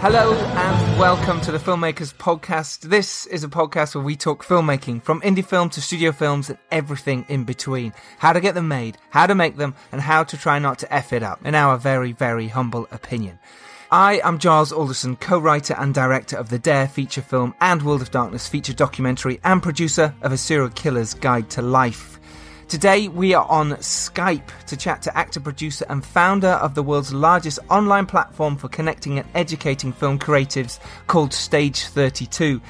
Hello and welcome to the Filmmakers Podcast. This is a podcast where we talk filmmaking from indie film to studio films and everything in between. How to get them made, how to make them, and how to try not to F it up, in our very, very humble opinion. I am Giles Alderson, co-writer and director of the Dare feature film and World of Darkness feature documentary and producer of A Serial Killer's Guide to Life. Today we are on Skype to chat to actor, producer, and founder of the world's largest online platform for connecting and educating film creatives called Stage 32.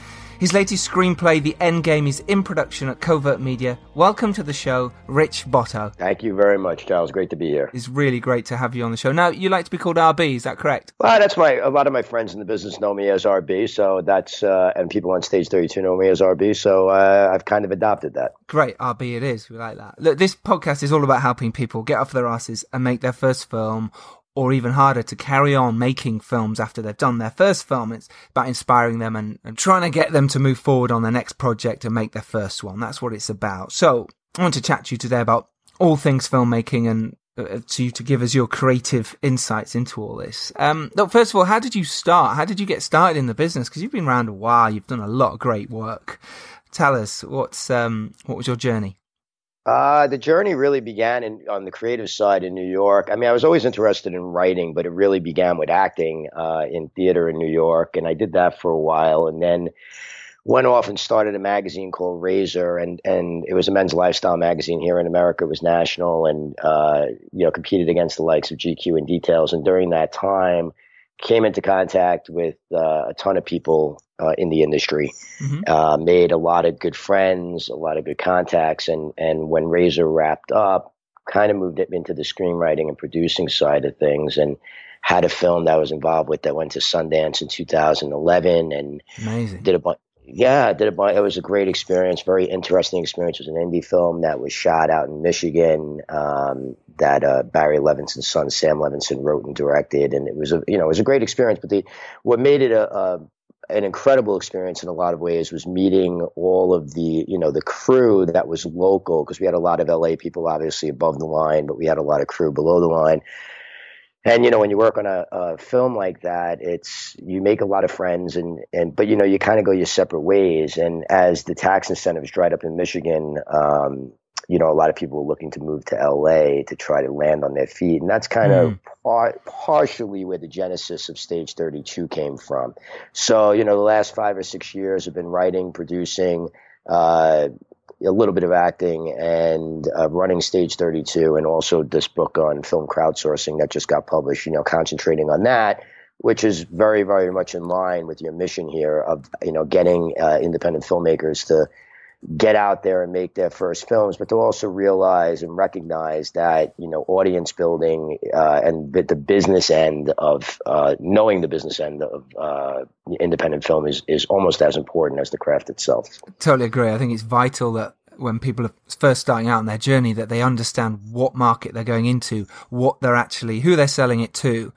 His latest screenplay, The Endgame, is in production at Covert Media. Welcome to the show, Rich Botto. Thank you very much, Giles. Great to be here. It's really great to have you on the show. Now, you like to be called RB, is that correct? Well, that's my. A lot of my friends in the business know me as RB, so that's uh, and people on stage thirty-two know me as RB, so uh, I've kind of adopted that. Great, RB it is. We like that. Look, this podcast is all about helping people get off their asses and make their first film or even harder to carry on making films after they've done their first film. It's about inspiring them and, and, trying to get them to move forward on their next project and make their first one. That's what it's about. So I want to chat to you today about all things filmmaking and uh, to you to give us your creative insights into all this. Um, look, first of all, how did you start? How did you get started in the business? Because you've been around a while. You've done a lot of great work. Tell us what's um, what was your journey? Uh, the journey really began in, on the creative side in New York. I mean, I was always interested in writing, but it really began with acting uh, in theater in New York, and I did that for a while, and then went off and started a magazine called Razor, and and it was a men's lifestyle magazine here in America. It was national, and uh, you know competed against the likes of GQ and Details. And during that time, came into contact with uh, a ton of people uh, in the industry, mm-hmm. uh, made a lot of good friends, a lot of good contacts, and and when Razor wrapped up, kind of moved it into the screenwriting and producing side of things, and had a film that I was involved with that went to Sundance in 2011, and Amazing. did a bunch. Yeah, I did a. It was a great experience, very interesting experience. It was an indie film that was shot out in Michigan. Um, that uh, Barry Levinson's son Sam Levinson wrote and directed, and it was a you know it was a great experience. But the what made it a, a an incredible experience in a lot of ways was meeting all of the you know the crew that was local because we had a lot of LA people obviously above the line, but we had a lot of crew below the line. And you know when you work on a, a film like that, it's you make a lot of friends and and but you know you kind of go your separate ways. And as the tax incentives dried up in Michigan, um, you know, a lot of people were looking to move to LA to try to land on their feet. And that's kind Mm. of par- partially where the genesis of Stage 32 came from. So, you know, the last five or six years have been writing, producing, uh, a little bit of acting and uh, running Stage 32, and also this book on film crowdsourcing that just got published, you know, concentrating on that. Which is very, very much in line with your mission here of, you know, getting uh, independent filmmakers to get out there and make their first films, but to also realize and recognize that you know audience building uh, and the business end of uh, knowing the business end of uh, independent film is is almost as important as the craft itself. Totally agree. I think it's vital that when people are first starting out on their journey that they understand what market they're going into, what they're actually, who they're selling it to,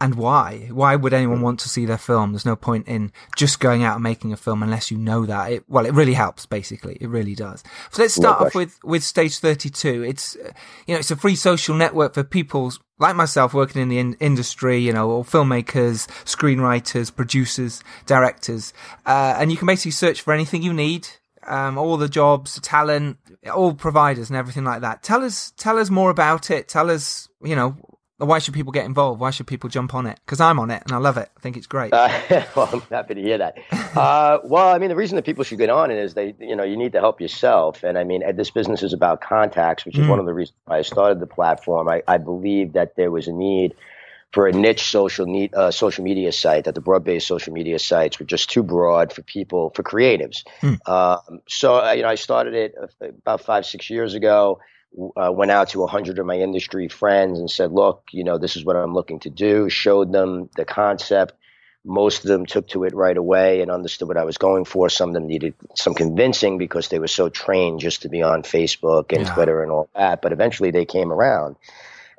and why. Why would anyone want to see their film? There's no point in just going out and making a film unless you know that. It, well, it really helps, basically. It really does. So let's start No off with, with Stage 32. It's, you know, it's a free social network for people like myself working in the in- industry, you know, or filmmakers, screenwriters, producers, directors. Uh, and you can basically search for anything you need um, all the jobs, talent, all providers and everything like that. Tell us, tell us more about it. Tell us, you know, why should people get involved? Why should people jump on it? Because I'm on it and I love it. I think it's great. Uh, well, I'm happy to hear that. uh, well, I mean, the reason that people should get on it is they, you know, you need to help yourself. And I mean, this business is about contacts, which is mm. one of the reasons why I started the platform. I, I believe that there was a need for a niche social need, uh, social media site that the broad-based social media sites were just too broad for people for creatives. Mm. Um, so uh, you know, I started it uh, about five six years ago. Uh, went out to 100 of my industry friends and said, "Look, you know, this is what I'm looking to do." Showed them the concept. Most of them took to it right away and understood what I was going for. Some of them needed some convincing because they were so trained just to be on Facebook and yeah. Twitter and all that. But eventually, they came around.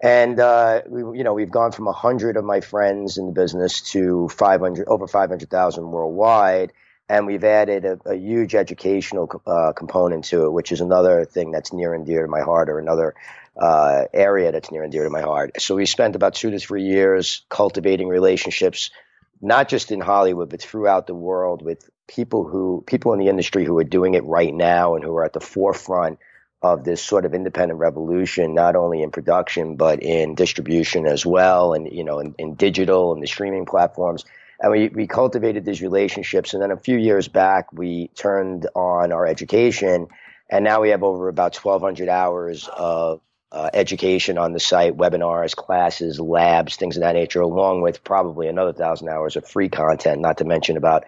And uh, we, you know, we've gone from hundred of my friends in the business to 500, over 500,000 worldwide, and we've added a, a huge educational uh, component to it, which is another thing that's near and dear to my heart, or another uh, area that's near and dear to my heart. So we spent about two to three years cultivating relationships, not just in Hollywood, but throughout the world with people who people in the industry who are doing it right now and who are at the forefront of this sort of independent revolution, not only in production but in distribution as well, and you know, in, in digital and the streaming platforms. And we, we cultivated these relationships, and then a few years back, we turned on our education, and now we have over about 1,200 hours of uh, education on the site, webinars, classes, labs, things of that nature, along with probably another thousand hours of free content, not to mention about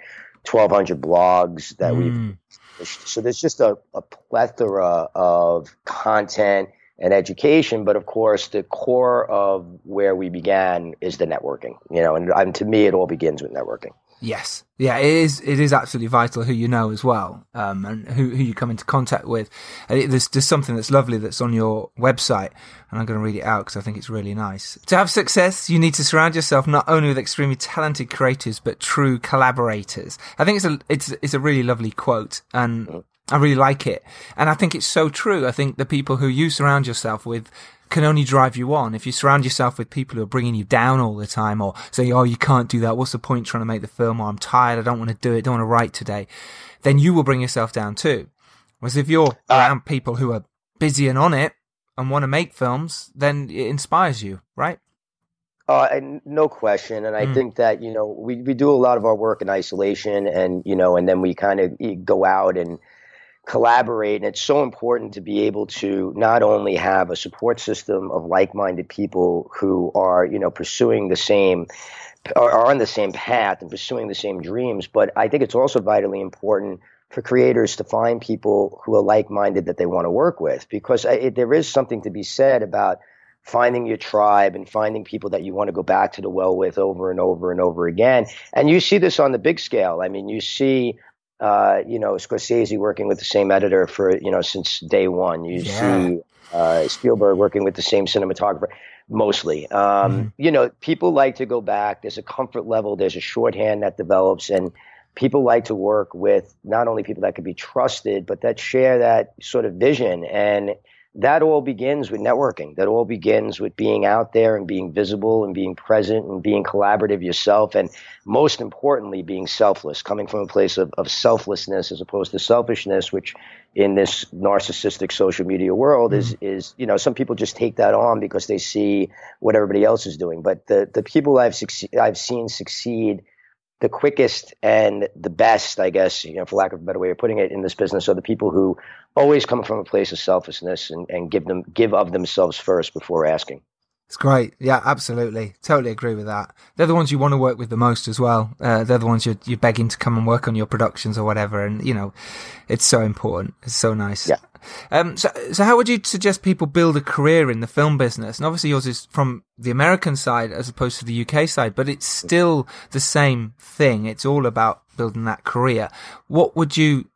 1,200 blogs that mm. we've so there's just a, a plethora of content and education, but of course, the core of where we began is the networking. You know, and, and to me, it all begins with networking. Yes, yeah, it is. It is absolutely vital who you know as well, um, and who who you come into contact with. there's there's something that's lovely that's on your website, and I'm going to read it out because I think it's really nice. To have success, you need to surround yourself not only with extremely talented creators but true collaborators. I think it's a it's it's a really lovely quote, and I really like it, and I think it's so true. I think the people who you surround yourself with can only drive you on. If you surround yourself with people who are bringing you down all the time or say, oh, you can't do that. What's the point trying to make the film? Or I'm tired. I don't want to do it. don't want to write today. Then you will bring yourself down too. Whereas if you're uh, around people who are busy and on it and want to make films, then it inspires you, right? Uh, and no question. And I mm. think that, you know, we, we do a lot of our work in isolation and, you know, and then we kind of go out and, collaborate. And it's so important to be able to not only have a support system of like-minded people who are, you know, pursuing the same are on the same path and pursuing the same dreams, but I think it's also vitally important for creators to find people who are like-minded that they want to work with because it, there is something to be said about finding your tribe and finding people that you want to go back to the well with over and over and over again. And you see this on the big scale. I mean, you see uh, you know, Scorsese working with the same editor for, you know, since day one. You yeah. see uh, Spielberg working with the same cinematographer mostly. Um, mm You know, people like to go back. There's a comfort level, there's a shorthand that develops, and people like to work with not only people that can be trusted, but that share that sort of vision. And that all begins with networking. That all begins with being out there and being visible and being present and being collaborative yourself. And most importantly, being selfless, coming from a place of, of selflessness as opposed to selfishness, which in this narcissistic social media world mm-hmm. is, is, you know, some people just take that on because they see what everybody else is doing. But the, the people I've, succe- I've seen succeed the quickest and the best, I guess, you know, for lack of a better way of putting it, in this business are the people who always come from a place of selflessness and, and give them give of themselves first before asking. It's great. Yeah, absolutely. Totally agree with that. They're the ones you want to work with the most as well. Uh, they're the ones you're, you're begging to come and work on your productions or whatever. And, you know, it's so important. It's so nice. Yeah. Um, so, so how would you suggest people build a career in the film business? And obviously yours is from the American side as opposed to the UK side, but it's still the same thing. It's all about building that career. What would you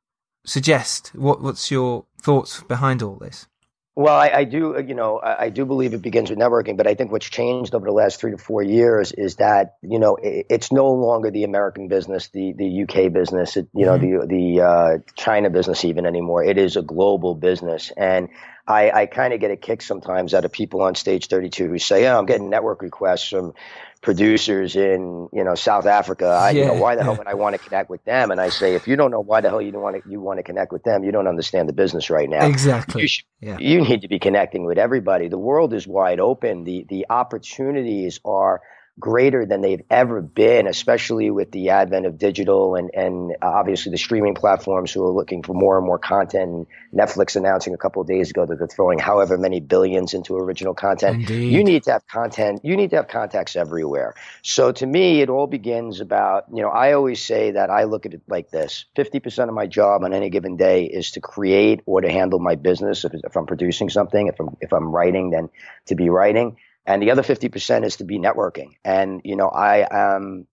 suggest? What, what's your thoughts behind all this? Well, I, I, do, uh, you know, I, I, do believe it begins with networking, but I think what's changed over the last three to four years is that, you know, it, it's no longer the American business, the the UK business, it, you mm-hmm. know, the the uh, China business even anymore. It is a global business, and I, I kind of get a kick sometimes out of people on stage 32 who say, "Oh, I'm getting network requests from producers in you know South Africa. I, yeah, you know, why the yeah. hell would I want to connect with them?" And I say, if you don't know why the hell you don't want to you want to connect with them, you don't understand the business right now. Exactly. You, should, yeah. you need to be connecting with everybody. The world is wide open. The the opportunities are greater than they've ever been, especially with the advent of digital and, and obviously the streaming platforms who are looking for more and more content. Netflix announcing a couple of days ago that they're throwing however many billions into original content. Indeed. You need to have content. You need to have contacts everywhere. So to me, it all begins about, you know, I always say that I look at it like this 50% of my job on any given day is to create or to handle my business. If, if I'm producing something, if I'm, if I'm writing, then to be writing and the other 50% is to be networking. And, you know, I am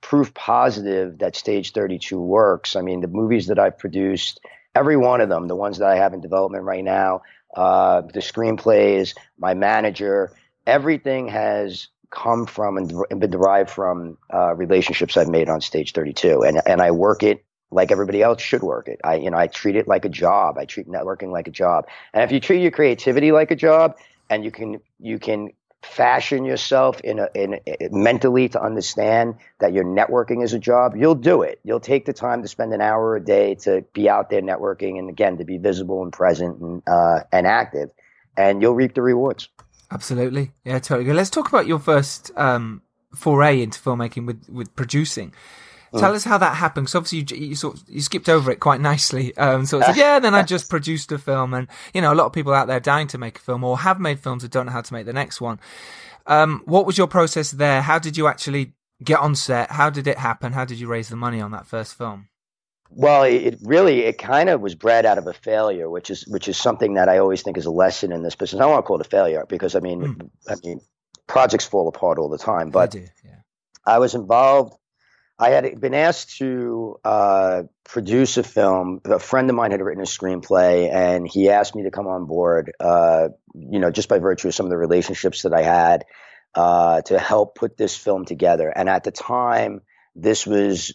proof positive that Stage 32 works. I mean, the movies that I've produced, every one of them, the ones that I have in development right now, uh, the screenplays, my manager, everything has come from and, been derived from uh, relationships I've made on Stage 32. And, and I work it like everybody else should work it. I, you know, I treat it like a job. I treat networking like a job. And if you treat your creativity like a job, and you can you can fashion yourself in a, in mentally to understand that your networking is a job, you'll do it. You'll take the time to spend an hour a day to be out there networking, and again to be visible and present and uh, and active, and you'll reap the rewards. Absolutely, yeah, totally. Let's talk about your first um, foray into filmmaking with with producing. Tell us how that happened. Because obviously you, you, sort of, you skipped over it quite nicely. Um, so it's like, yeah, then I just produced a film, and you know a lot of people out there dying to make a film or have made films that don't know how to make the next one. Um, what was your process there? How did you actually get on set? How did it happen? How did you raise the money on that first film? Well, it really it kind of was bred out of a failure, which is which is something that I always think is a lesson in this business. I don't want to call it a failure because I mean, mm. I mean, projects fall apart all the time. But do, yeah. I was involved I had been asked to uh, produce a film. A friend of mine had written a screenplay, and he asked me to come on board. Uh, you know, just by virtue of some of the relationships that I had uh, to help put this film together. And at the time, this was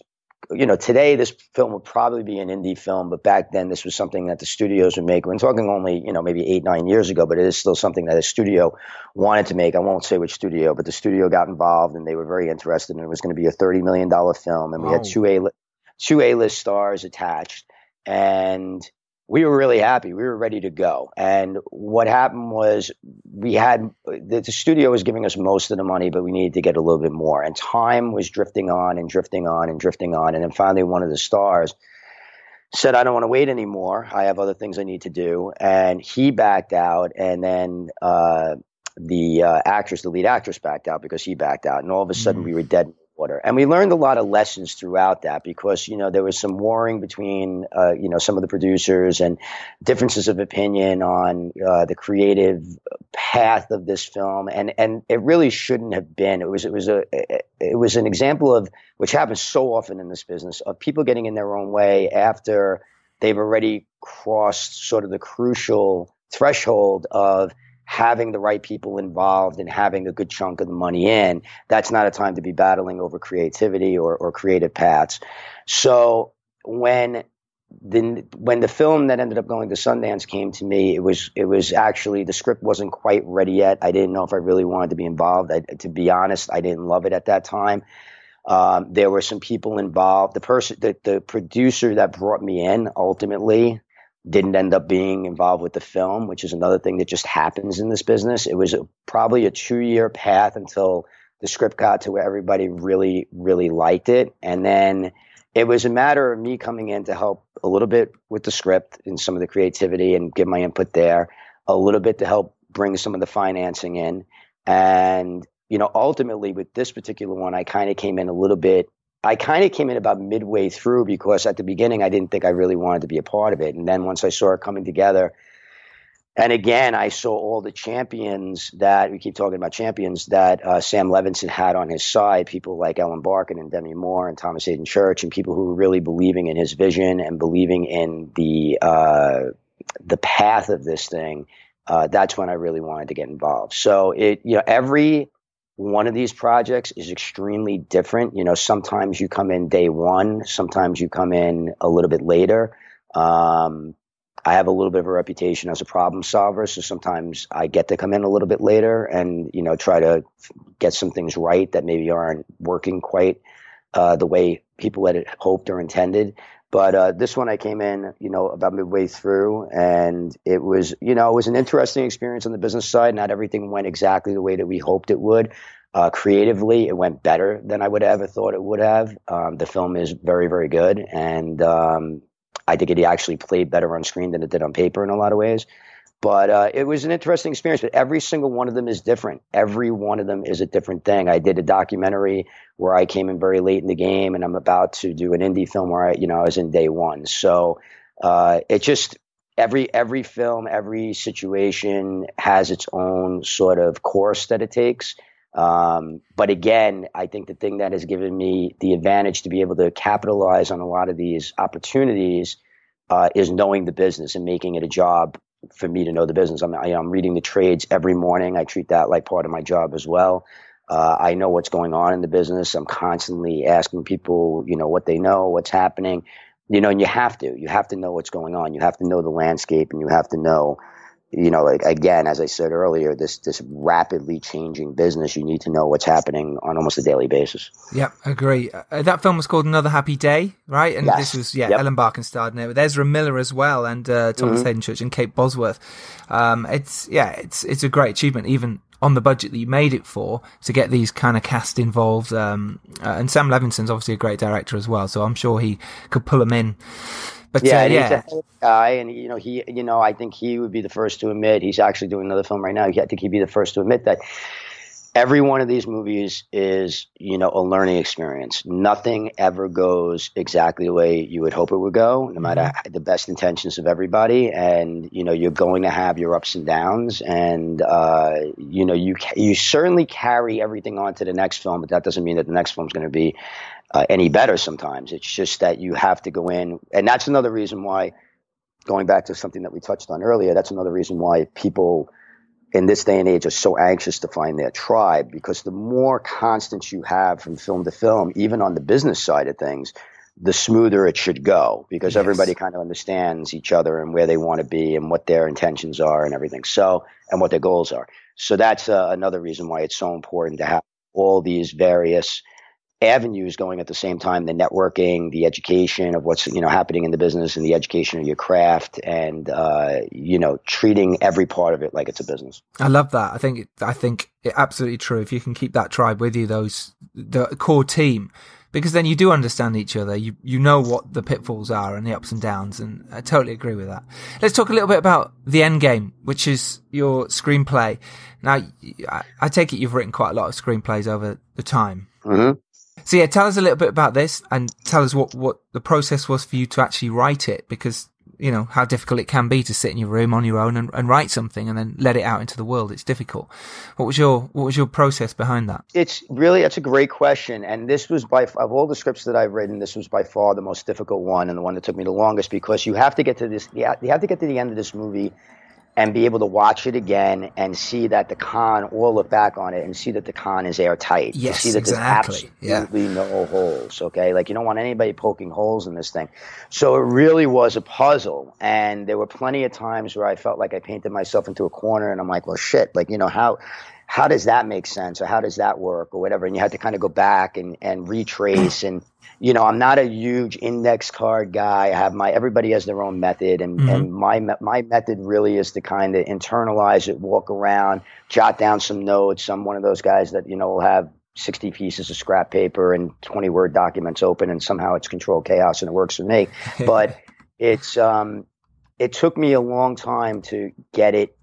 you know, today this film would probably be an indie film, but back then this was something that the studios would make. We're talking only, you know, maybe eight, nine years ago, but it is still something that a studio wanted to make. I won't say which studio, but the studio got involved and they were very interested, and it was going to be a thirty million dollar film, and we had oh. two a two A list stars attached, and we were really happy. We were ready to go. And what happened was we had the, the, studio was giving us most of the money, but we needed to get a little bit more. And time was drifting on and drifting on and drifting on. And then finally, one of the stars said, I don't want to wait anymore. I have other things I need to do. And he backed out. And then, uh, the uh, actress, the lead actress, backed out because he backed out, and all of a sudden mm-hmm. we were dead water. And we learned a lot of lessons throughout that because, you know, there was some warring between, uh, you know, some of the producers and differences of opinion on uh, the creative path of this film. And, and it really shouldn't have been. It was, it was a, it was an example of, which happens so often in this business, of people getting in their own way after they've already crossed sort of the crucial threshold of, having the right people involved and having a good chunk of the money in, that's not a time to be battling over creativity or, or creative paths. So when the when the film that ended up going to Sundance came to me, it was it was actually the script wasn't quite ready yet. I didn't know if I really wanted to be involved. I, to be honest, I didn't love it at that time. Um, there were some people involved. The person, the, the producer that brought me in, ultimately, didn't end up being involved with the film, which is another thing that just happens in this business. It was a, probably a two year path until the script got to where everybody really, really liked it. And then it was a matter of me coming in to help a little bit with the script and some of the creativity and give my input there, a little bit to help bring some of the financing in. And, you know, ultimately with this particular one, I kind of came in a little bit I kind of came in about midway through because at the beginning I didn't think I really wanted to be a part of it. And then once I saw it coming together, and again, I saw all the champions that we keep talking about champions that uh, Sam Levinson had on his side, people like Ellen Barkin and Demi Moore and Thomas Haden Church, and people who were really believing in his vision and believing in the uh, the path of this thing. Uh, that's when I really wanted to get involved. So it, you know, every one of these projects is extremely different. You know, sometimes you come in day one, sometimes you come in a little bit later. Um, I have a little bit of a reputation as a problem solver, so sometimes I get to come in a little bit later and you know try to get some things right that maybe aren't working quite uh, the way people had hoped or intended. But uh, this one, I came in, you know, about midway through, and it was, you know, it was an interesting experience on the business side. Not everything went exactly the way that we hoped it would. Uh, creatively, it went better than I would have ever thought it would have. Um, the film is very, very good, and um, I think it actually played better on screen than it did on paper in a lot of ways. But uh, it was an interesting experience. But every single one of them is different. Every one of them is a different thing. I did a documentary where I came in very late in the game, and I'm about to do an indie film where I, you know, I was in day one. So uh, it just every every film, every situation has its own sort of course that it takes. Um, but again, I think the thing that has given me the advantage to be able to capitalize on a lot of these opportunities uh, is knowing the business and making it a job for me to know the business. I'm, I, am reading the trades every morning. I treat that like part of my job as well. Uh, I know what's going on in the business. I'm constantly asking people, you know, what they know, what's happening, you know, and you have to, you have to know what's going on. You have to know the landscape and you have to know, you know, like again, as I said earlier, this this rapidly changing business, you need to know what's happening on almost a daily basis. Yep, agree. Uh, that film was called Another Happy Day, right? And yes. this was yeah, yep. Ellen Barkin starred in it with Ezra Miller as well, and uh, Thomas mm-hmm. Haden Church and Kate Bosworth. Um, it's yeah, it's it's a great achievement, even on the budget that you made it for to get these kind of cast involved. Um, uh, and Sam Levinson's obviously a great director as well, so I'm sure he could pull them in but yeah, uh, yeah. he's a guy, and you know he, you know, I think he would be the first to admit he's actually doing another film right now. I think he'd be the first to admit that every one of these movies is, you know, a learning experience. Nothing ever goes exactly the way you would hope it would go, no matter mm-hmm. the best intentions of everybody. And you know, you're going to have your ups and downs, and uh, you know, you you certainly carry everything on to the next film, but that doesn't mean that the next film is going to be uh, any better sometimes. It's just that you have to go in, and that's another reason why. Going back to something that we touched on earlier, that's another reason why people in this day and age are so anxious to find their tribe because the more constants you have from film to film, even on the business side of things, the smoother it should go because yes. everybody kind of understands each other and where they want to be and what their intentions are and everything. So, and what their goals are. So that's uh, another reason why it's so important to have all these various avenues going at the same time the networking the education of what's you know happening in the business and the education of your craft and uh, you know treating every part of it like it's a business. I love that. I think i think it absolutely true. If you can keep that tribe with you those the core team because then you do understand each other. You you know what the pitfalls are and the ups and downs and i totally agree with that. Let's talk a little bit about the end game which is your screenplay. Now i, I take it you've written quite a lot of screenplays over the time. Mm-hmm. So yeah, tell us a little bit about this and tell us what, what the process was for you to actually write it because, you know, how difficult it can be to sit in your room on your own and, and write something and then let it out into the world. It's difficult. What was your, what was your process behind that? It's really, that's a great question. And this was by, of all the scripts that I've written, this was by far the most difficult one and the one that took me the longest because you have to get to this, you have to get to the end of this movie and be able to watch it again and see that the con or look back on it and see that the con is airtight. Yes, to see that exactly. there's absolutely yeah. no holes. Okay, like you don't want anybody poking holes in this thing. So it really was a puzzle, and there were plenty of times where I felt like I painted myself into a corner, and I'm like, well, shit, like you know how how does that make sense or how does that work or whatever and you had to kind of go back and, and retrace and you know i'm not a huge index card guy. I have my everybody has their own method and, mm-hmm. and my my method really is to kind of internalize it walk around jot down some notes. I'm one of those guys that you know will have 60 pieces of scrap paper and 20 word documents open and somehow it's control chaos and it works for me. But it's um it took me a long time to get it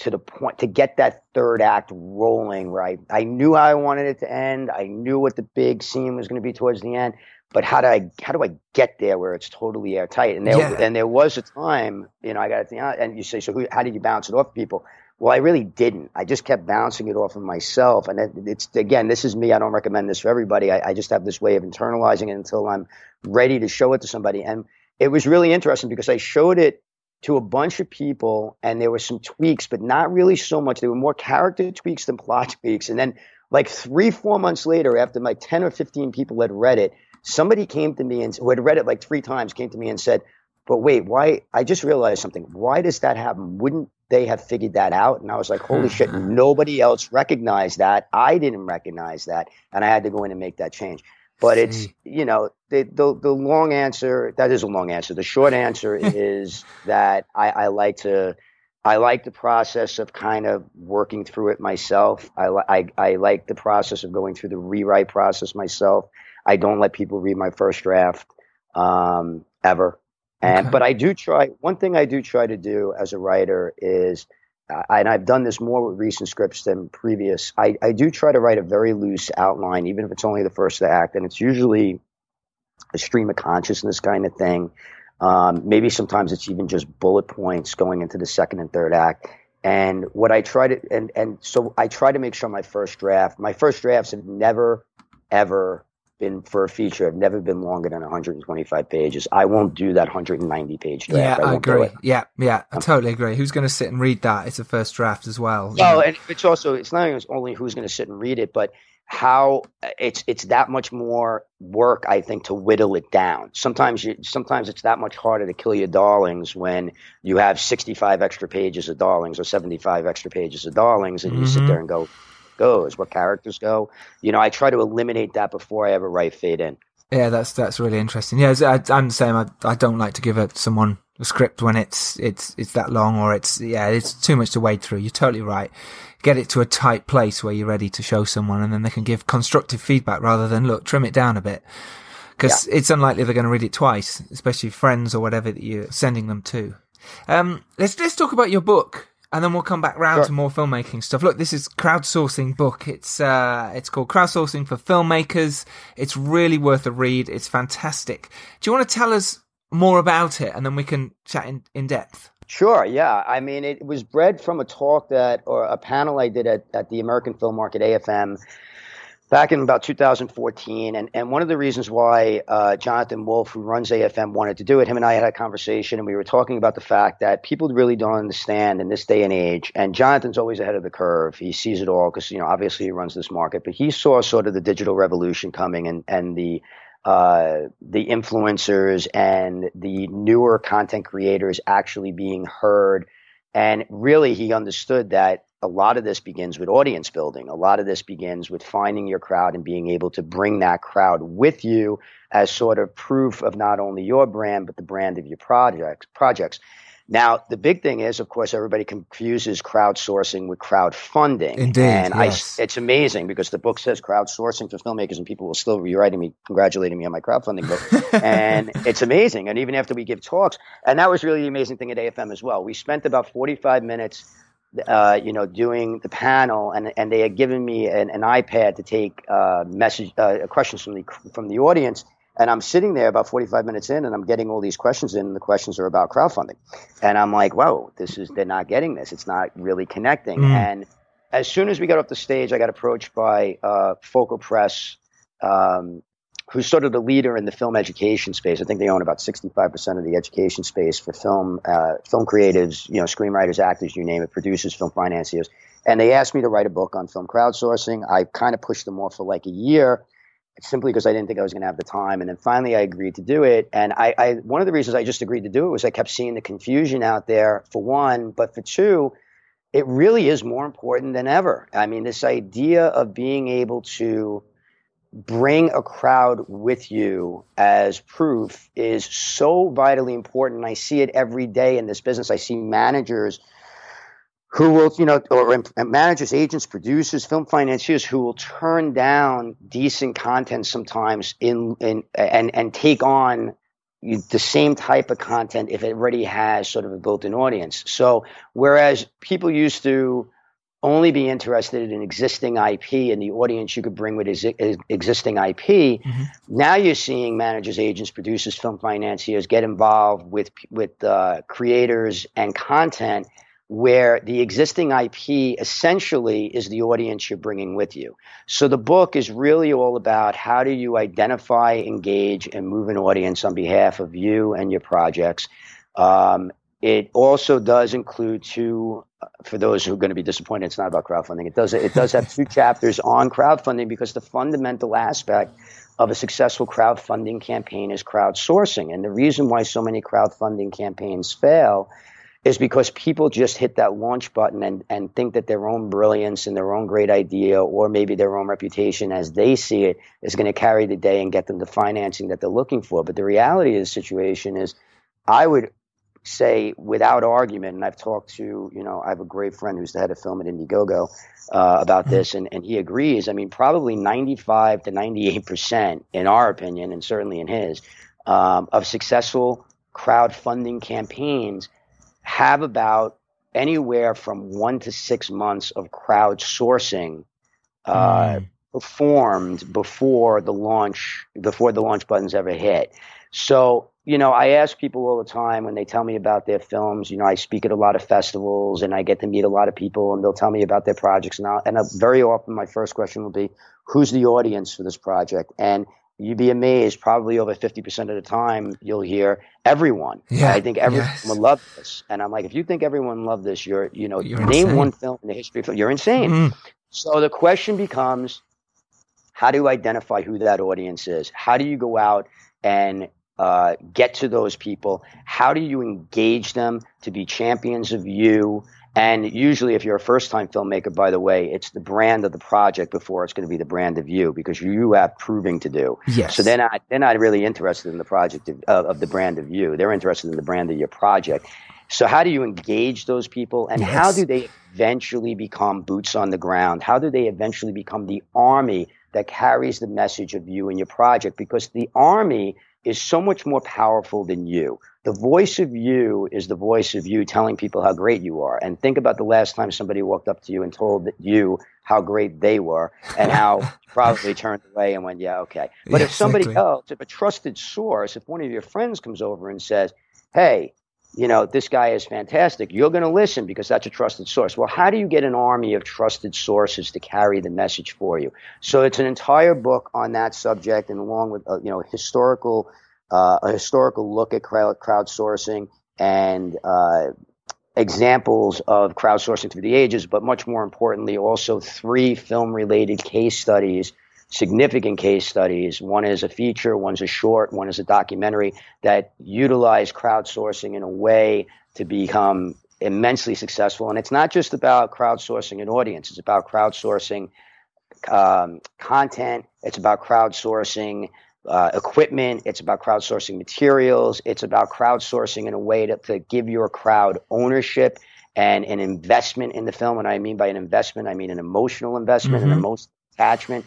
to the point to get that third act rolling right i knew how i wanted it to end. I knew what the big scene was going to be towards the end. But how do i how do i get there where it's totally airtight? And there yeah. and there was a time you know i got to think and you say so who, how did you bounce it off people? Well i really didn't. I just kept bouncing it off of myself. And it, it's again this is me. I don't recommend this for everybody. I, I just have this way of internalizing it until i'm ready to show it to somebody. And it was really interesting because i showed it to a bunch of people and there were some tweaks, but not really so much. There were more character tweaks than plot tweaks. And then like three, four months later, after like 10 or 15 people had read it, somebody came to me and who had read it like three times came to me and said, but wait, why? I just realized something. Why does that happen? Wouldn't they have figured that out? And I was like, holy shit, mm-hmm. nobody else recognized that. I didn't recognize that. And I had to go in and make that change. But it's, you know, the, the, the long answer, that is a long answer. The short answer is that I, I like to, I like the process of kind of working through it myself. I, I, I like the process of going through the rewrite process myself. I don't let people read my first draft um, ever. And okay. but I do try. One thing I do try to do as a writer is, uh, and I've done this more with recent scripts than previous. I, I do try to write a very loose outline, even if it's only the first act, and it's usually a stream of consciousness kind of thing. Um, maybe sometimes it's even just bullet points going into the second and third act. And what I try to, and and so I try to make sure my first draft, my first drafts have never, ever been for a feature have never been longer than 125 pages. I won't do that 190 page draft. Yeah, I, I agree. Yeah, yeah, I totally agree. Who's going to sit and read that? It's a first draft as well. Oh, and it's also it's not only who's going to sit and read it, but how it's it's that much more work I think to whittle it down. Sometimes you sometimes it's that much harder to kill your darlings when you have 65 extra pages of darlings or 75 extra pages of darlings and mm-hmm. you sit mm-hmm. there and go goes, what characters go. You know, I try to eliminate that before I ever write fade in. Yeah, that's that's really interesting. Yeah, I, am the same. I, I don't like to give a, someone a script when it's it's it's that long or it's yeah it's too much to wade through. You're totally right. Get it to a tight place where you're ready to show someone, and then they can give constructive feedback rather than look trim it down a bit because yeah. it's unlikely they're going to read it twice, especially friends or whatever that you're sending them to. Um, let's let's talk about your book and then we'll come back round sure. to more filmmaking stuff. Look, this is crowdsourcing book. It's uh, it's called Crowdsourcing for Filmmakers. It's really worth a read. It's fantastic. Do you want to tell us more about it, and then we can chat in, in depth? Sure. Yeah. I mean, it was bred from a talk that or a panel I did at, at the American Film Market AFM back in about 2014. And, and one of the reasons why uh, Jonathan Wolf, who runs AFM, wanted to do it, him and I had a conversation, and we were talking about the fact that people really don't understand in this day and age. And Jonathan's always ahead of the curve. He sees it all because, you know, obviously he runs this market, but he saw sort of the digital revolution coming and, and the uh, the influencers and the newer content creators actually being heard. And really, he understood that a lot of this begins with audience building. A lot of this begins with finding your crowd and being able to bring that crowd with you as sort of proof of not only your brand but the brand of your projects. Projects. Now, the big thing is, of course, everybody confuses crowdsourcing with crowdfunding. Indeed, and yes. I, it's amazing because the book says crowdsourcing for filmmakers, and people will still be writing me, congratulating me on my crowdfunding book. and it's amazing. And even after we give talks, and that was really the amazing thing at AFM as well. We spent about 45 minutes uh, you know, doing the panel, and and they had given me an, an iPad to take uh, message uh, questions from the from the audience. And I'm sitting there about 45 minutes in, and I'm getting all these questions in, and the questions are about crowdfunding. And I'm like, "Whoa, this is they're not getting this. It's not really connecting." Mm. And as soon as we got off the stage, I got approached by uh, Focal Press um, who's sort of the leader in the film education space. I think they own about 65% of the education space for film, uh, film creatives, you know, screenwriters, actors, you name it, producers, film financiers. And they asked me to write a book on film crowdsourcing. I kind of pushed them off for like a year simply because I didn't think I was going to have the time. And then finally I agreed to do it. And I, I, one of the reasons I just agreed to do it was I kept seeing the confusion out there for one, but for two, it really is more important than ever. I mean, this idea of being able to bring a crowd with you as proof is so vitally important. I see it every day in this business. I see managers who will, you know, or uh, managers, agents, producers, film financiers who will turn down decent content sometimes in, in and and take on the same type of content if it already has sort of a built-in audience. So whereas people used to only be interested in existing IP and the audience you could bring with existing IP. Mm-hmm. Now you're seeing managers, agents, producers, film financiers get involved with with uh, creators and content where the existing IP essentially is the audience you're bringing with you. So the book is really all about how do you identify, engage, and move an audience on behalf of you and your projects. Um, it also does include two. For those who are going to be disappointed, it's not about crowdfunding. It does. It does have two chapters on crowdfunding because the fundamental aspect of a successful crowdfunding campaign is crowdsourcing. And the reason why so many crowdfunding campaigns fail is because people just hit that launch button and, and think that their own brilliance and their own great idea or maybe their own reputation as they see it is going to carry the day and get them the financing that they're looking for. But the reality of the situation is I would say without argument, and I've talked to, you know, I have a great friend who's the head of film at Indiegogo uh, about mm-hmm. this, and, and he agrees. I mean, probably 95 to 98%, in our opinion, and certainly in his, um, of successful crowdfunding campaigns have about anywhere from one to six months of crowdsourcing uh, mm. performed before the launch, before the launch buttons ever hit. So you know, I ask people all the time when they tell me about their films. You know, I speak at a lot of festivals and I get to meet a lot of people, and they'll tell me about their projects. And, I'll, and I'll, very often, my first question will be, "Who's the audience for this project?" And you'd be amazed. Probably over fifty percent of the time, you'll hear everyone. Yeah, I think everyone yes. will love this. And I'm like, if you think everyone loved this, you're, you know, you're name insane. one film in the history of film. You're insane. Mm. So the question becomes, how do you identify who that audience is? How do you go out and uh, get to those people? How do you engage them to be champions of you? And usually, if you're a first time filmmaker, by the way, it's the brand of the project before it's going to be the brand of you because you have proving to do. Yes. So they're not, they're not really interested in the project of, uh, of the brand of you. They're interested in the brand of your project. So, how do you engage those people and yes. how do they eventually become boots on the ground? How do they eventually become the army that carries the message of you and your project? Because the army is so much more powerful than you. The voice of you is the voice of you telling people how great you are. And think about the last time somebody walked up to you and told you how great they were and how probably turned away and went, yeah, okay. But yeah, if somebody exactly. else, if a trusted source, if one of your friends comes over and says, hey, you know, this guy is fantastic. You're going to listen because that's a trusted source. Well, how do you get an army of trusted sources to carry the message for you? So it's an entire book on that subject, and along with uh, you know historical uh, a historical look at crowd crowdsourcing and uh, examples of crowdsourcing through the ages, but much more importantly, also three film related case studies significant case studies. One is a feature, one's a short, one is a documentary that utilize crowdsourcing in a way to become immensely successful. And it's not just about crowdsourcing an audience, it's about crowdsourcing um, content, it's about crowdsourcing. Uh, equipment, it's about crowdsourcing materials, it's about crowdsourcing in a way to, to give your crowd ownership and an investment in the film. And I mean by an investment, I mean an emotional investment, mm-hmm. an emotional attachment.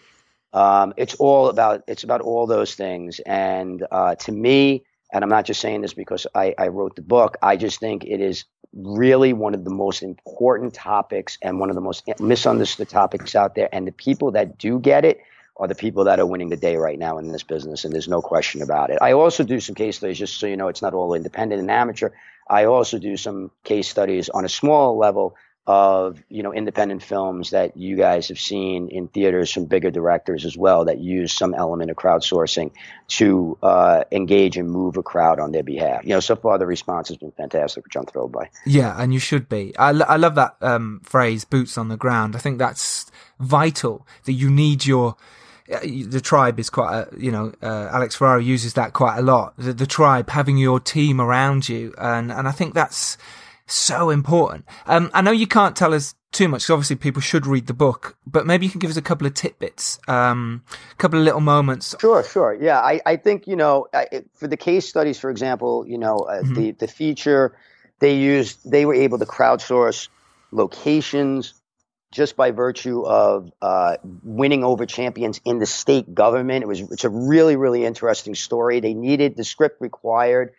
Um, it's all about it's about all those things. And uh, to me, and I'm not just saying this because I, I wrote the book. I just think it is really one of the most important topics and one of the most misunderstood topics out there. And the people that do get it are the people that are winning the day right now in this business, and there's no question about it. I also do some case studies, just so you know, it's not all independent and amateur. I also do some case studies on a small level of you know independent films that you guys have seen in theaters from bigger directors as well that use some element of crowdsourcing to uh, engage and move a crowd on their behalf. You know, so far the response has been fantastic, which I'm thrilled by. Yeah, and you should be. I, I love that um, phrase, "boots on the ground." I think that's vital. That you need your uh, the tribe is quite a, you know, uh, Alex Ferrari uses that quite a lot. The, the, tribe, having your team around you. And, and I think that's, so important. Um, I know you can't tell us too much. So obviously, people should read the book, but maybe you can give us a couple of tidbits, um, a couple of little moments. Sure, sure. Yeah, I, I think you know I, for the case studies, for example, you know uh, mm-hmm. the the feature they used, they were able to crowdsource locations just by virtue of uh, winning over champions in the state government. It was it's a really really interesting story. They needed the script required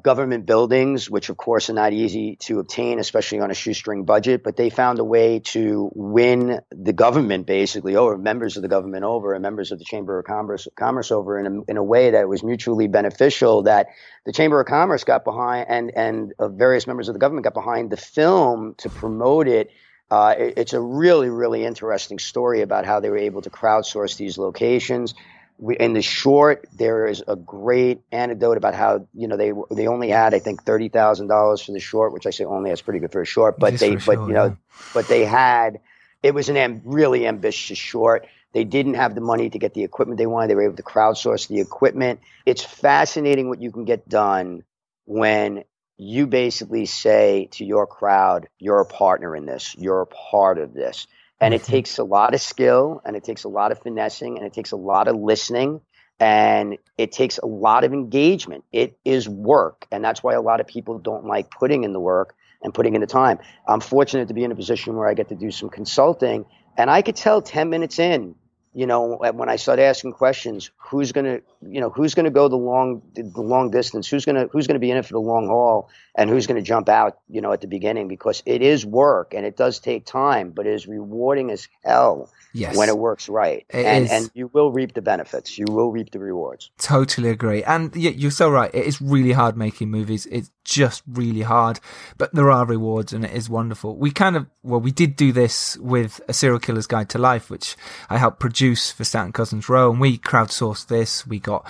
government buildings, which of course are not easy to obtain, especially on a shoestring budget. But they found a way to win the government basically over members of the government over and members of the Chamber of Commerce, Commerce over in a, in a way that was mutually beneficial. That the Chamber of Commerce got behind and and uh, various members of the government got behind the film to promote it. Uh, it. It's a really, really interesting story about how they were able to crowdsource these locations we, in the short, there is a great anecdote about how you know they they only had I think thirty thousand dollars for the short, which I say only that's pretty good for a short, but they but you know but they had it was an am, really ambitious short. They didn't have the money to get the equipment they wanted. They were able to crowdsource the equipment. It's fascinating what you can get done when you basically say to your crowd, you're a partner in this, you're a part of this. And it mm-hmm. takes a lot of skill and it takes a lot of finessing and it takes a lot of listening and it takes a lot of engagement. It is work. And that's why a lot of people don't like putting in the work and putting in the time. I'm fortunate to be in a position where I get to do some consulting and I could tell 10 minutes in you know, when I start asking questions, who's going to, you know, who's going to go the long, the long distance? Who's going to, who's going to be in it for the long haul, and who's going to jump out, you know, at the beginning? Because it is work and it does take time, but it is rewarding as hell yes. when it works right. It and, and you will reap the benefits. You will reap the rewards. Totally agree. And yeah, you're so right. It is really hard making movies. It's just really hard, but there are rewards and it is wonderful. We kind of, well, we did do this with a serial killer's guide to life, which I helped produce for Staten Cousins Roe and we crowdsourced this. We got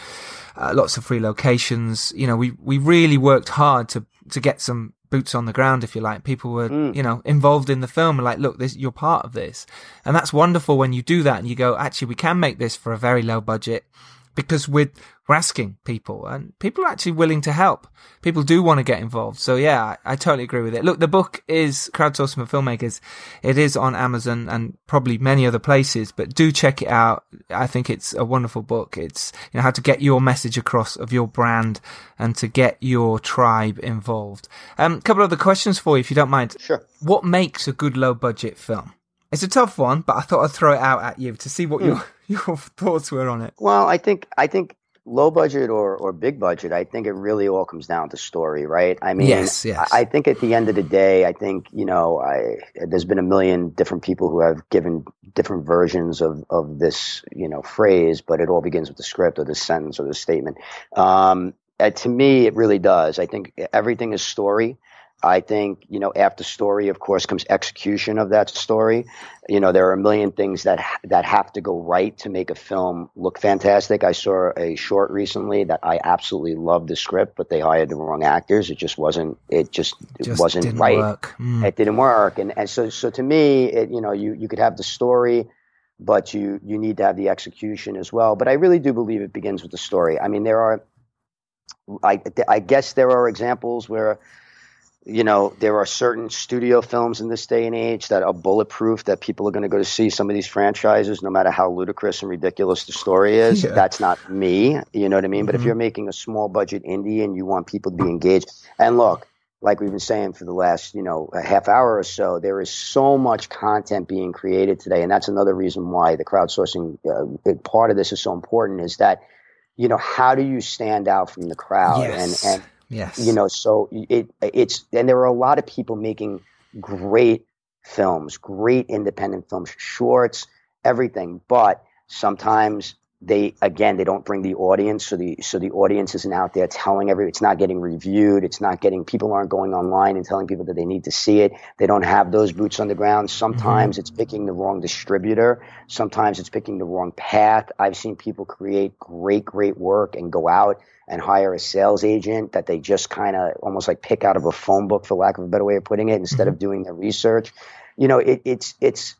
uh, lots of free locations. You know, we, we really worked hard to, to get some boots on the ground, if you like. People were, mm. you know, involved in the film and like, look, this, you're part of this. And that's wonderful when you do that and you go, actually, we can make this for a very low budget because we're, we're asking people and people are actually willing to help. People do want to get involved. So yeah, I, I totally agree with it. Look, the book is crowdsourcing for filmmakers. It is on Amazon and probably many other places, but do check it out. I think it's a wonderful book. It's, you know, how to get your message across of your brand and to get your tribe involved. Um, a couple of other questions for you, if you don't mind. Sure. What makes a good low budget film? It's a tough one, but I thought I'd throw it out at you to see what mm. your your thoughts were on it. Well, I think I think low budget or, or big budget, I think it really all comes down to story, right? I mean, yes, yes. I, I think at the end of the day, I think, you know, I, there's been a million different people who have given different versions of, of this, you know, phrase, but it all begins with the script or the sentence or the statement. Um, uh, to me, it really does. I think everything is story. I think, you know, after story, of course, comes execution of that story. You know, there are a million things that that have to go right to make a film look fantastic. I saw a short recently that I absolutely loved the script, but they hired the wrong actors. It just wasn't. It just, it just wasn't right. Mm. It didn't work, and and so so to me, it you know, you you could have the story, but you you need to have the execution as well. But I really do believe it begins with the story. I mean, there are. I, I guess there are examples where you know, there are certain studio films in this day and age that are bulletproof that people are going to go to see some of these franchises, no matter how ludicrous and ridiculous the story is. Yeah. That's not me. You know what I mean? Mm-hmm. But if mm-hmm. you're making a small budget indie and you want people to be engaged, and look, like we've been saying for the last, you know, a half hour or so, there is so much content being created today. And that's another reason why the crowdsourcing uh, part of this is so important is that, you know, how do you stand out from the crowd? Yes. And, and, Yes. You know, so it it's and there are a lot of people making great films, great independent films, shorts, everything, but sometimes they again they don't bring the audience. So the so the audience isn't out there telling every it's not getting reviewed. It's not getting people aren't going online and telling people that they need to see it. They don't have those boots on the ground. Sometimes mm-hmm. it's picking the wrong distributor. Sometimes it's picking the wrong path. I've seen people create great great work and go out and hire a sales agent that they just kind of almost like pick out of a phone book for lack of a better way of putting it instead mm-hmm. of doing their research. You know it, it's it's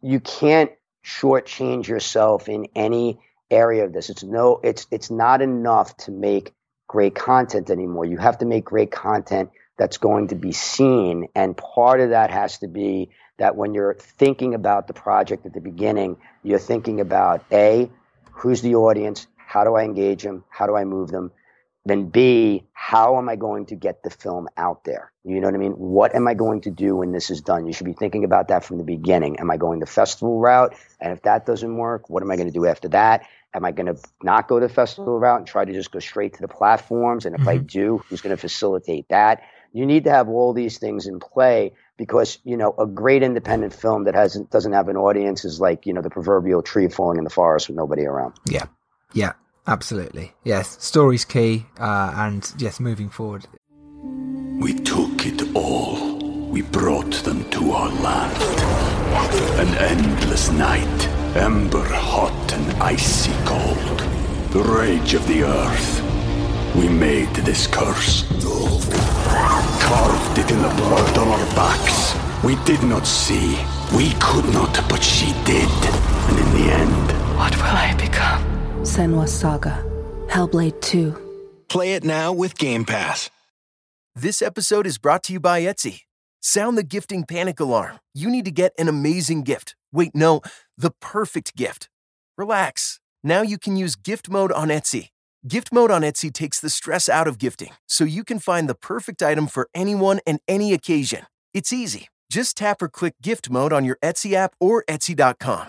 you can't shortchange yourself in any area of this. It's no, it's it's not enough to make great content anymore. You have to make great content that's going to be seen, and part of that has to be that when you're thinking about the project at the beginning, you're thinking about a who's the audience, how do I engage them, how do I move them, then B, how am I going to get the film out there? You know what I mean? What am I going to do when this is done? You should be thinking about that from the beginning. Am I going the festival route? And if that doesn't work, what am I going to do after that? Am I going to not go the festival route and try to just go straight to the platforms? And if mm-hmm. I do, who's going to facilitate that? You need to have all these things in play because you know a great independent film that hasn't doesn't have an audience is like you know the proverbial tree falling in the forest with nobody around. Yeah, yeah, Absolutely. Yes. Story's key. Uh, and yes, moving forward. We took it all. We brought them to our land. An endless night, ember hot and icy cold. The rage of the earth. We made this curse. Carved it in the blood on our backs. We did not see We could not, but she did. And in the end, What will I become? Senua's Saga. Hellblade 2. Play it now with Game Pass. This episode is brought to you by Etsy. Sound the gifting panic alarm. You need to get an amazing gift. Wait, no, the perfect gift. Relax. Now you can use gift mode on Etsy. Gift mode on Etsy takes the stress out of gifting, so you can find the perfect item for anyone and any occasion. It's easy. Just tap or click gift mode on your Etsy app or Etsy.com.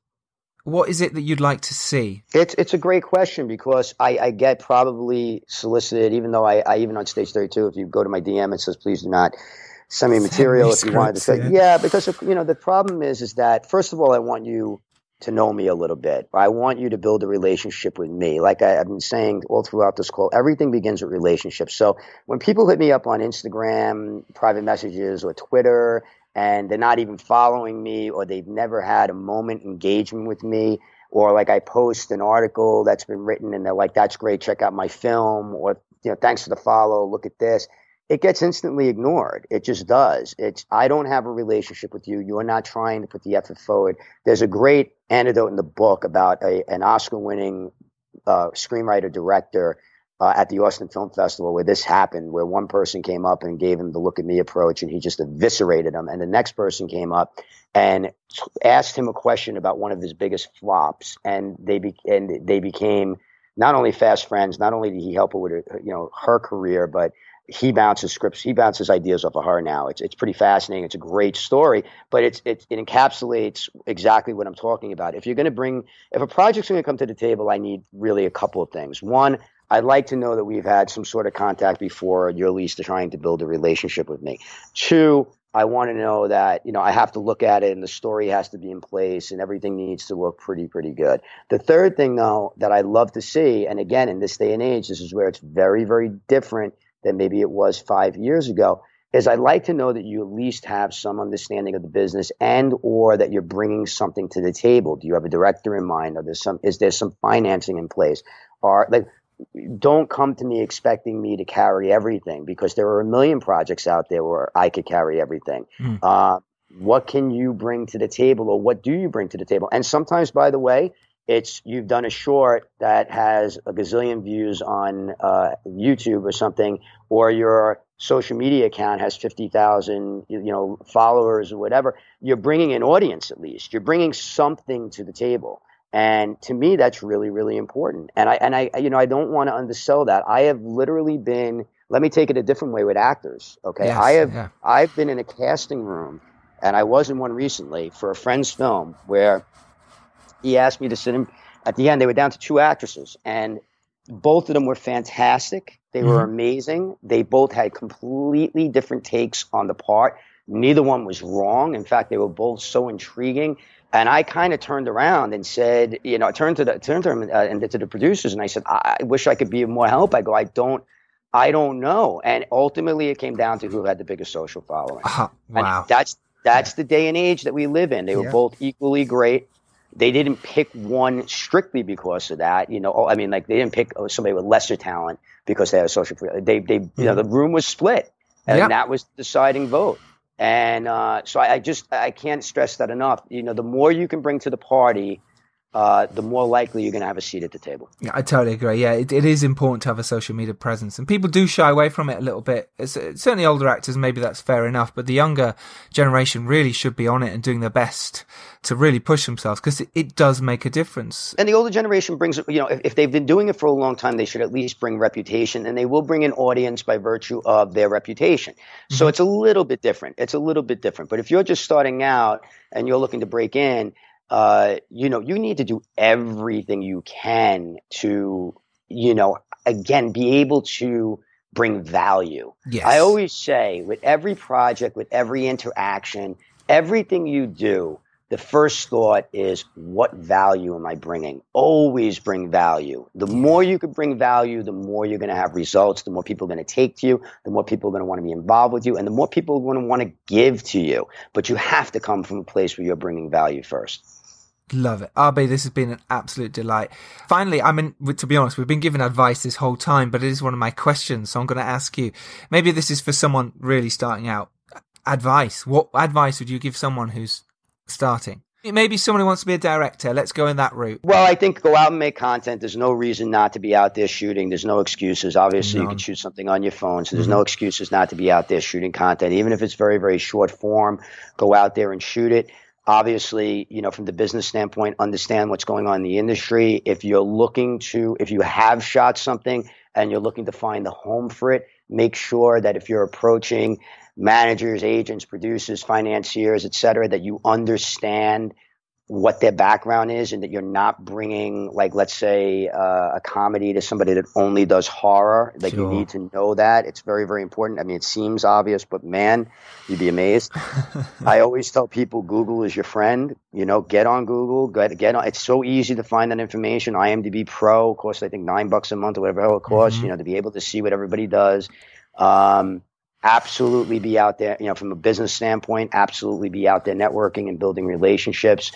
what is it that you'd like to see? It's it's a great question because I, I get probably solicited, even though I, I even on stage thirty two, if you go to my DM, it says please do not send me material if you wanted to say yeah. yeah. because you know the problem is is that first of all I want you to know me a little bit. I want you to build a relationship with me. Like I, I've been saying all throughout this call, everything begins with relationships. So when people hit me up on Instagram, private messages, or Twitter, and they're not even following me, or they've never had a moment engagement with me, or like I post an article that's been written and they're like, "That's great, check out my film," or you know, "Thanks for the follow, look at this." It gets instantly ignored. It just does. It's I don't have a relationship with you. You are not trying to put the effort forward. There's a great anecdote in the book about a, an Oscar-winning uh, screenwriter director uh, at the Austin Film Festival where this happened, where one person came up and gave him the look at me approach, and he just eviscerated him. And the next person came up and asked him a question about one of his biggest flops, and they be- and they became not only fast friends. Not only did he help her with her, you know her career, but he bounces scripts, he bounces ideas off of her now. It's it's pretty fascinating. It's a great story, but it's it, it encapsulates exactly what I'm talking about. If you're going to bring, if a project's going to come to the table, I need really a couple of things. One, I'd like to know that we've had some sort of contact before. You're at least trying to build a relationship with me. Two, I want to know that you know I have to look at it and the story has to be in place and everything needs to look pretty pretty good. The third thing though that I love to see, and again in this day and age, this is where it's very very different than maybe it was five years ago is I'd like to know that you at least have some understanding of the business and or that you're bringing something to the table. Do you have a director in mind? Or there's some, is there some financing in place? Or like, don't come to me expecting me to carry everything because there are a million projects out there where I could carry everything. Mm. Uh, what can you bring to the table or what do you bring to the table? And sometimes, by the way, it's you've done a short that has a gazillion views on uh, YouTube or something, or your social media account has 50,000 you know followers or whatever. You're bringing an audience at least. You're bringing something to the table. And to me, that's really, really important. And I, and I, you know, I don't want to undersell that. I have literally been, let me take it a different way with actors. Okay. Yes, I have, yeah. I've been in a casting room and I was in one recently for a friend's film where he asked me to sit him. at the end. They were down to two actresses and both of them were fantastic. They were amazing. They both had completely different takes on the part. Neither one was wrong. In fact, they were both so intriguing. And I kind of turned around and said, you know, I turned to the turned to them uh, and to the producers, and I said, I, I wish I could be of more help. I go, I don't, I don't know. And ultimately, it came down to who had the biggest social following. And wow. that's that's the day and age that we live in. They were both equally great. They didn't pick one strictly because of that. You know, oh, I mean, like they didn't pick oh, somebody with lesser talent because they had a social. They they you know the room was split, and Yep. that was the deciding vote. And uh, so I, I just I can't stress that enough. You know, the more you can bring to the party, uh, the more likely you're going to have a seat at the table. Yeah, I totally agree. Yeah, it, it is important to have a social media presence, and people do shy away from it a little bit. It's, it's certainly older actors, maybe that's fair enough, but the younger generation really should be on it and doing their best to really push themselves because it, it does make a difference. And the older generation brings, you know, if, if they've been doing it for a long time, they should at least bring reputation, and they will bring an audience by virtue of their reputation. So it's a little bit different. It's a little bit different. But if you're just starting out and you're looking to break in, uh, you know, you need to do everything you can to, you know, again, be able to bring value. Yes. I always say with every project, with every interaction, everything you do, the first thought is what value am I bringing? Always bring value. The more you can bring value, the more you're going to have results, the more people are going to take to you, the more people are going to want to be involved with you, and the more people are going to want to give to you. But you have to come from a place where you're bringing value first. Love it. RB, this has been an absolute delight. Finally, I mean, to be honest, we've been given advice this whole time, but it is one of my questions. So I'm going to ask you, maybe this is for someone really starting out. Advice. What advice would you give someone who's starting? Maybe somebody wants to be a director. Let's go in that route. Well, I think go out and make content. There's no reason not to be out there shooting. There's no excuses. Obviously, None. you can shoot something on your phone, so there's mm-hmm. no excuses not to be out there shooting content. Even if it's very, very short form, go out there and shoot it. Obviously, you know, from the business standpoint, understand what's going on in the industry. If you're looking to, if you have shot something and you're looking to find the home for it, make sure that if you're approaching managers, agents, producers, financiers, et cetera, that you understand what their background is and that you're not bringing like let's say uh, a comedy to somebody that only does horror like sure. you need to know that. It's very very important. I mean it seems obvious but man you'd be amazed. I always tell people google is your friend you know get on google get, get on it's so easy to find that information. Imdb pro costs i think nine bucks a month or whatever it costs mm-hmm. you know to be able to see what everybody does. Um, absolutely be out there, you know, from a business standpoint, absolutely be out there networking and building relationships,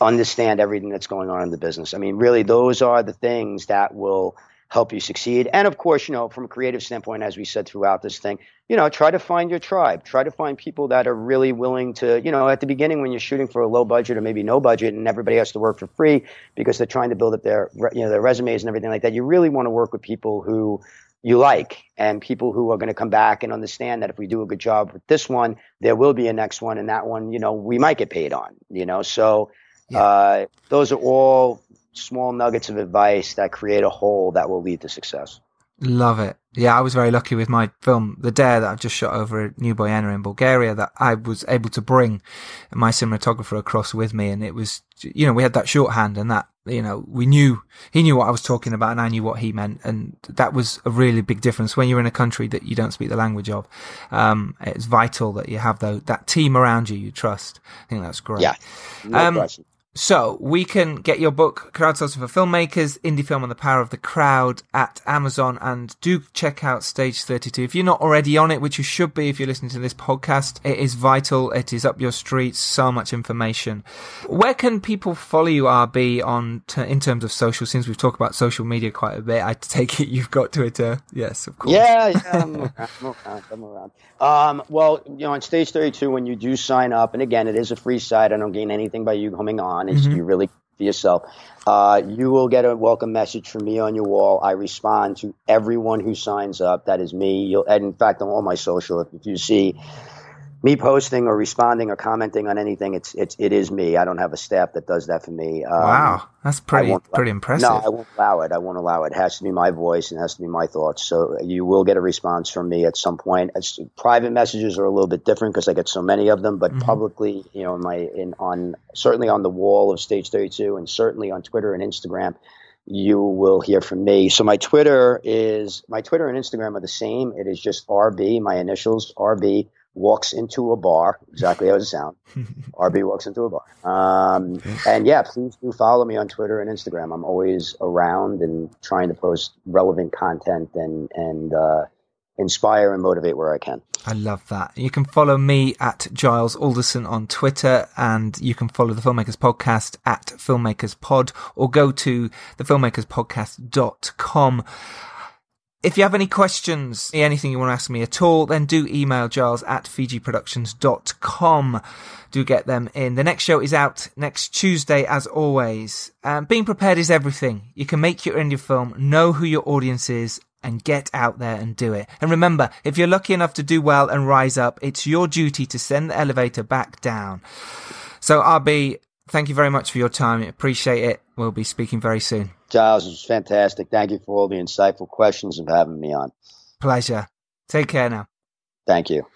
understand everything that's going on in the business. I mean, really, those are the things that will help you succeed. And of course, you know, from a creative standpoint, as we said throughout this thing, you know, try to find your tribe. Try to find people that are really willing to, you know, at the beginning when you're shooting for a low budget or maybe no budget and everybody has to work for free because they're trying to build up their, you know, their resumes and everything like that. You really want to work with people who you like and people who are going to come back and understand that if we do a good job with this one, there will be a next one and that one, you know, we might get paid on, you know. So yeah. uh, those are all small nuggets of advice that create a whole that will lead to success. Love it. Yeah, I was very lucky with my film, The Dare, that I've just shot over at Nu Boyana in Bulgaria, that I was able to bring my cinematographer across with me. And it was, you know, we had that shorthand and that, you know, we knew, he knew what I was talking about and I knew what he meant. And that was a really big difference when you're in a country that you don't speak the language of. Um, it's vital that you have though, that team around you you trust. I think that's great. Yeah. No um, question. So we can get your book, Crowdsourcing for Filmmakers, Indie Film and the Power of the Crowd at Amazon and do check out Stage 32. If you're not already on it, which you should be if you're listening to this podcast, it is vital. It is up your street. So much information. Where can people follow you, RB, on t- in terms of social? Since we've talked about social media quite a bit, I take it you've got Twitter. Yes, of course. Yeah, yeah, I'm around. I'm around. Um, well, you know, on Stage 32, when you do sign up, and again, it is a free site. I don't gain anything by you coming on on is mm-hmm. you really for yourself. Uh, you will get a welcome message from me on your wall. I respond to everyone who signs up. That is me. You'll, and in fact, on all my social, if, if you see me posting or responding or commenting on anything, it's it's it is me. I don't have a staff that does that for me. Um, wow, that's pretty pretty impressive. No, I won't allow it. I won't allow it. It has to be my voice and it has to be my thoughts. So you will get a response from me at some point. It's, private messages are a little bit different because I get so many of them. But mm-hmm. publicly, you know, in my in on certainly on the wall of Stage Thirty Two, and certainly on Twitter and Instagram you will hear from me. So my Twitter is my Twitter and Instagram are the same. It is just RB, my initials RB walks into a bar, exactly as it sounds. RB walks into a bar. Um, and yeah, please do follow me on Twitter and Instagram. I'm always around and trying to post relevant content and, and, uh, inspire and motivate where I can. I love that. You can follow me at Giles Alderson on Twitter and you can follow the Filmmakers Podcast at Filmmakers Pod or go to thefilmmakerspodcast.com. If you have any questions, anything you want to ask me at all, then do email giles at fijiproductions.com. Do get them in. The next show is out next Tuesday, as always. Um, being prepared is everything. You can make your indie film, know who your audience is, and get out there and do it. And remember, if you're lucky enough to do well and rise up, it's your duty to send the elevator back down. So, RB, thank you very much for your time. Appreciate it. We'll be speaking very soon. Giles, it was fantastic. Thank you for all the insightful questions and having me on. Pleasure. Take care now. Thank you.